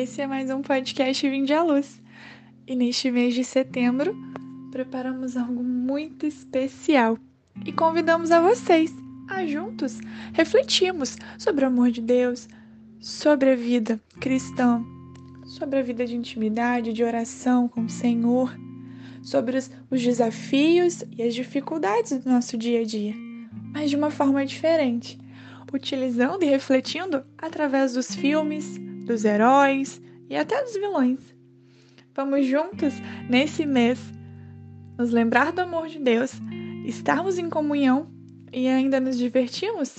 Esse é mais um podcast Vinde à Luz. E neste mês de setembro, preparamos algo muito especial e convidamos a vocês a juntos refletirmos sobre o amor de Deus, sobre a vida cristã, sobre a vida de intimidade, de oração com o Senhor, sobre os, os desafios e as dificuldades do nosso dia a dia, mas de uma forma diferente, utilizando e refletindo através dos filmes, dos heróis e até dos vilões. Vamos juntos, nesse mês, nos lembrar do amor de Deus, estarmos em comunhão e ainda nos divertimos?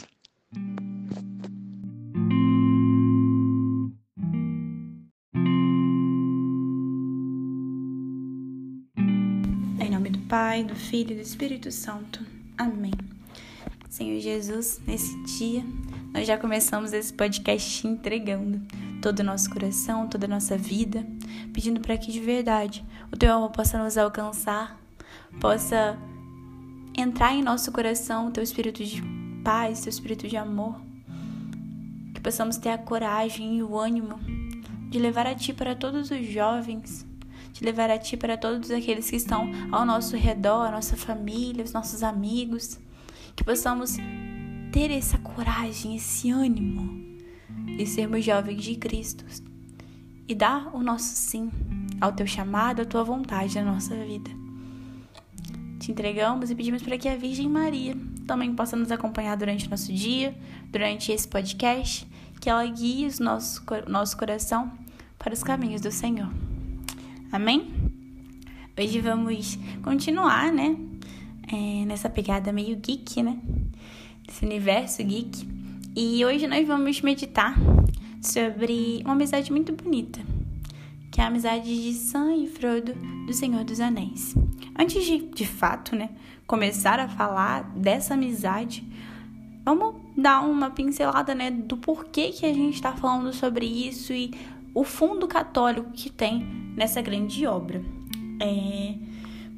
Em nome do Pai, do Filho e do Espírito Santo. Amém. Senhor Jesus, nesse dia, nós já começamos esse podcast entregando todo o nosso coração, toda a nossa vida, pedindo para que de verdade o teu amor possa nos alcançar, possa entrar em nosso coração o teu espírito de paz, teu espírito de amor, que possamos ter a coragem e o ânimo de levar a ti para todos os jovens, de levar a ti para todos aqueles que estão ao nosso redor, a nossa família, os nossos amigos, que possamos ter essa coragem, esse ânimo de sermos jovens de Cristo e dar o nosso sim ao teu chamado, à tua vontade na nossa vida. Te entregamos e pedimos para que a Virgem Maria também possa nos acompanhar durante o nosso dia, durante esse podcast, que ela guie o nosso, nosso coração para os caminhos do Senhor. Amém? Hoje vamos continuar, né? É, nessa pegada meio geek, né? Esse universo geek. E hoje nós vamos meditar sobre uma amizade muito bonita, que é a amizade de Sam e Frodo do Senhor dos Anéis. Antes de, de fato, né, começar a falar dessa amizade, vamos dar uma pincelada, né, do porquê que a gente está falando sobre isso e o fundo católico que tem nessa grande obra. É,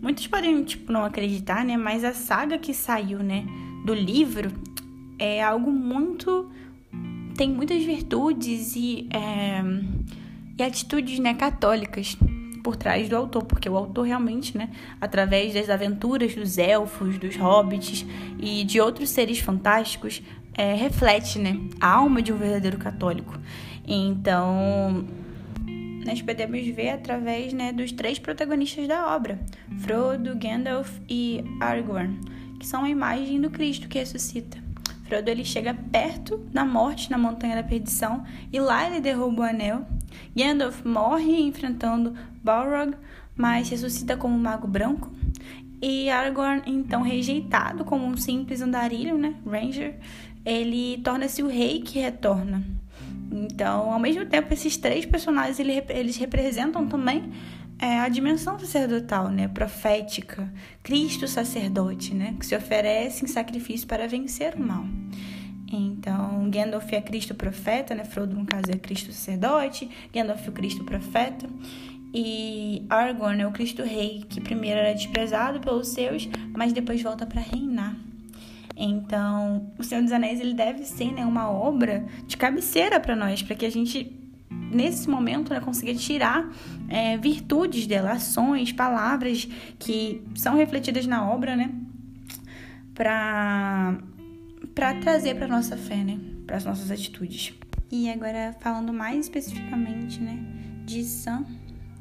muitos podem tipo não acreditar, né, mas a saga que saiu, né, do livro é algo muito tem muitas virtudes e, é, e atitudes né, católicas por trás do autor, porque o autor realmente, né, através das aventuras dos elfos, dos hobbits e de outros seres fantásticos, é, reflete, né, a alma de um verdadeiro católico. Então, nós podemos ver através, né, dos três protagonistas da obra, Frodo, Gandalf e Aragorn, que são a imagem do Cristo que ressuscita. Frodo ele chega perto da morte na Montanha da Perdição e lá ele derruba o anel. Gandalf morre enfrentando Balrog, mas ressuscita como um mago branco. E Aragorn, então rejeitado como um simples andarilho, né, ranger, ele torna-se o rei que retorna. Então, ao mesmo tempo, esses três personagens eles representam também é, a dimensão sacerdotal, né, profética, Cristo sacerdote, né, que se oferece em sacrifício para vencer o mal. Então, Gandalf é Cristo profeta, né? Frodo, no caso, é Cristo sacerdote, Gandalf é o Cristo profeta. E Aragorn é o Cristo rei, que primeiro era desprezado pelos seus, mas depois volta para reinar. Então, O Senhor dos Anéis ele deve ser né, uma obra de cabeceira para nós, para que a gente, nesse momento, né, consiga tirar é, virtudes dela, ações, palavras que são refletidas na obra, né? Para para trazer para nossa fé, né? Para as nossas atitudes. E agora falando mais especificamente, né, de Sam,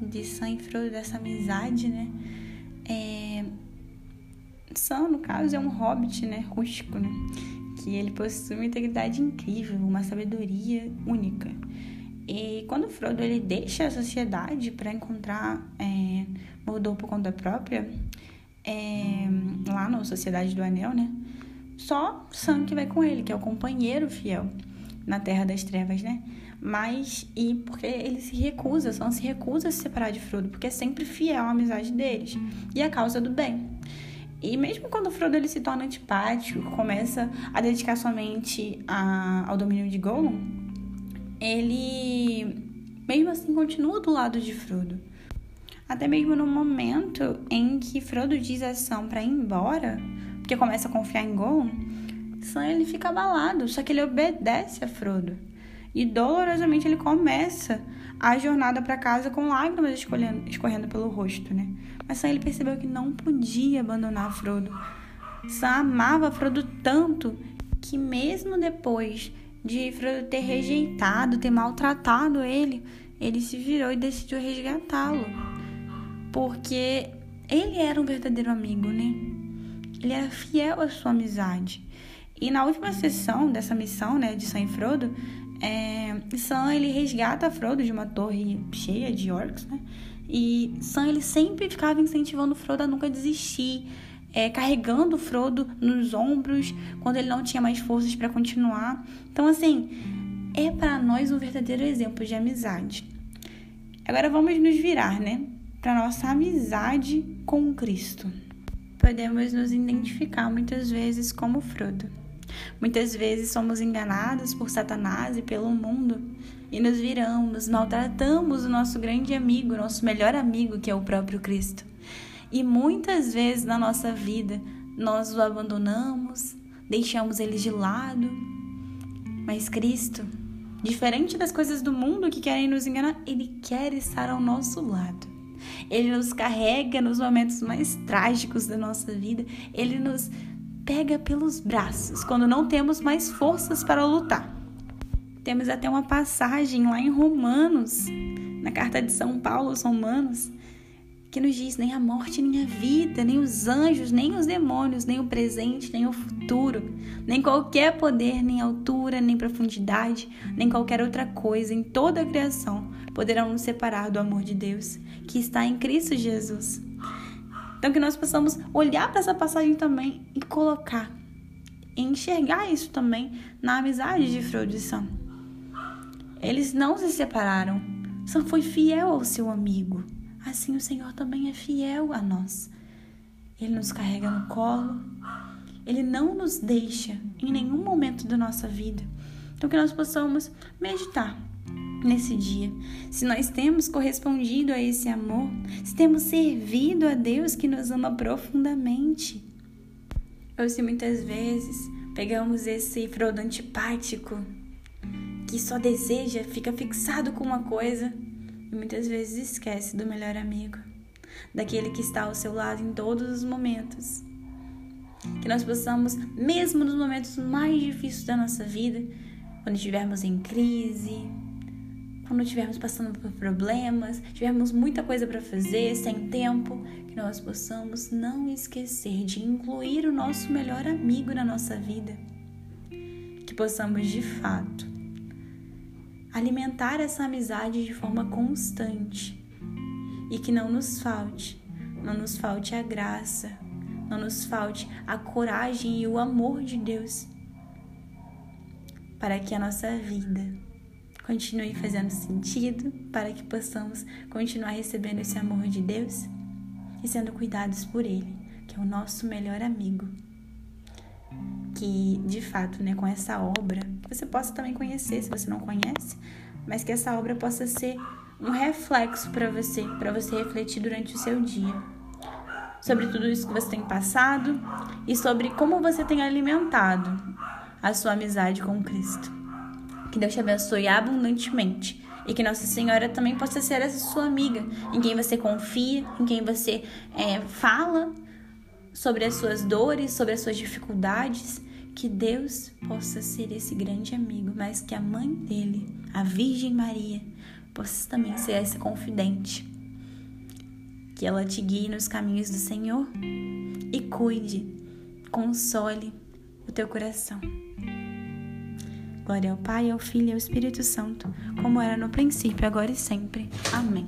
de Sam e Frodo dessa amizade, né? É... Sam, no caso, é um hobbit, né, rústico, né? Que ele possui uma integridade incrível, uma sabedoria única. E quando Frodo ele deixa a sociedade para encontrar é, Mordor por conta própria, é, lá na Sociedade do Anel, né? Só Sam que vai com ele, que é o companheiro fiel na Terra das Trevas, né? Mas, e porque ele se recusa, Sam se recusa a se separar de Frodo, porque é sempre fiel à amizade deles e a causa do bem. E mesmo quando Frodo ele se torna antipático, começa a dedicar sua mente a, ao domínio de Gollum, ele mesmo assim continua do lado de Frodo. Até mesmo no momento em que Frodo diz a Sam para ir embora, porque começa a confiar em Gollum, Sam ele fica abalado, só que ele obedece a Frodo. E dolorosamente ele começa a jornada para casa com lágrimas escorrendo pelo rosto, né? Mas Sam ele percebeu que não podia abandonar Frodo. Sam amava Frodo tanto que mesmo depois de Frodo ter rejeitado, ter maltratado ele, ele se virou e decidiu resgatá-lo. Porque ele era um verdadeiro amigo, né? Ele era fiel à sua amizade. E na última sessão dessa missão, né, de Sam e Frodo, é, Sam ele resgata Frodo de uma torre cheia de orcs, né? E Sam ele sempre ficava incentivando Frodo a nunca desistir, é, carregando Frodo nos ombros quando ele não tinha mais forças para continuar. Então assim, é para nós um verdadeiro exemplo de amizade. Agora vamos nos virar, né, para nossa amizade com Cristo. Podemos nos identificar muitas vezes como Frodo. Muitas vezes somos enganados por Satanás e pelo mundo e nos viramos, maltratamos o nosso grande amigo, nosso melhor amigo, que é o próprio Cristo. E muitas vezes na nossa vida nós o abandonamos, deixamos ele de lado. Mas Cristo, diferente das coisas do mundo que querem nos enganar, ele quer estar ao nosso lado. Ele nos carrega nos momentos mais trágicos da nossa vida. Ele nos pega pelos braços quando não temos mais forças para lutar. Temos até uma passagem lá em Romanos, na carta de São Paulo aos Romanos, que nos diz: nem a morte, nem a vida, nem os anjos, nem os demônios, nem o presente, nem o futuro, nem qualquer poder, nem altura, nem profundidade, nem qualquer outra coisa em toda a criação poderão nos separar do amor de Deus que está em Cristo Jesus. Então, que nós possamos olhar para essa passagem também e colocar, enxergar isso também na amizade de Frodo e Sam. Eles não se separaram. Sam foi fiel ao seu amigo. Assim o Senhor também é fiel a nós. Ele nos carrega no colo. Ele não nos deixa em nenhum momento da nossa vida. Então, que nós possamos meditar nesse dia. Se nós temos correspondido a esse amor, se temos servido a Deus que nos ama profundamente. Ou se muitas vezes pegamos esse Frodo antipático que só deseja, fica fixado com uma coisa e muitas vezes esquece do melhor amigo, daquele que está ao seu lado em todos os momentos. Que nós possamos, mesmo nos momentos mais difíceis da nossa vida, quando estivermos em crise, quando estivermos passando por problemas, tivermos muita coisa para fazer, sem tempo, que nós possamos não esquecer de incluir o nosso melhor amigo na nossa vida. Que possamos de fato alimentar essa amizade de forma constante e que não nos falte, não nos falte a graça, não nos falte a coragem e o amor de Deus para que a nossa vida continue fazendo sentido, para que possamos continuar recebendo esse amor de Deus e sendo cuidados por Ele, que é o nosso melhor amigo. Que de fato, né, com essa obra, você possa também conhecer, se você não conhece, mas que essa obra possa ser um reflexo para você, para você refletir durante o seu dia. Sobre tudo isso que você tem passado e sobre como você tem alimentado a sua amizade com Cristo. Que Deus te abençoe abundantemente. E que Nossa Senhora também possa ser essa sua amiga, em quem você confia, em quem você é, fala sobre as suas dores, sobre as suas dificuldades. Que Deus possa ser esse grande amigo, mas que a mãe dele, a Virgem Maria, possa também ser essa confidente. Que ela te guie nos caminhos do Senhor e cuide, console o teu coração. Glória ao Pai, ao Filho e ao Espírito Santo, como era no princípio, agora e sempre. Amém.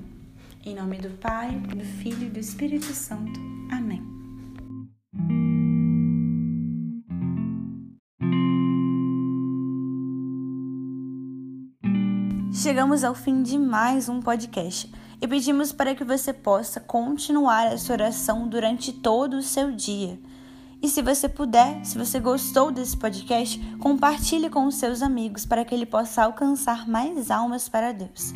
Em nome do Pai, do Filho e do Espírito Santo. Chegamos ao fim de mais um podcast e pedimos para que você possa continuar essa oração durante todo o seu dia. E se você puder, se você gostou desse podcast, compartilhe com os seus amigos para que ele possa alcançar mais almas para Deus.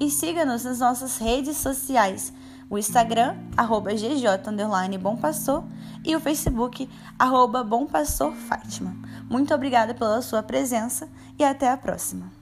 E siga-nos nas nossas redes sociais, o Instagram, arroba GJ Bom Pastor, e o Facebook, arroba Bom Pastor Fátima. Muito obrigada pela sua presença e até a próxima.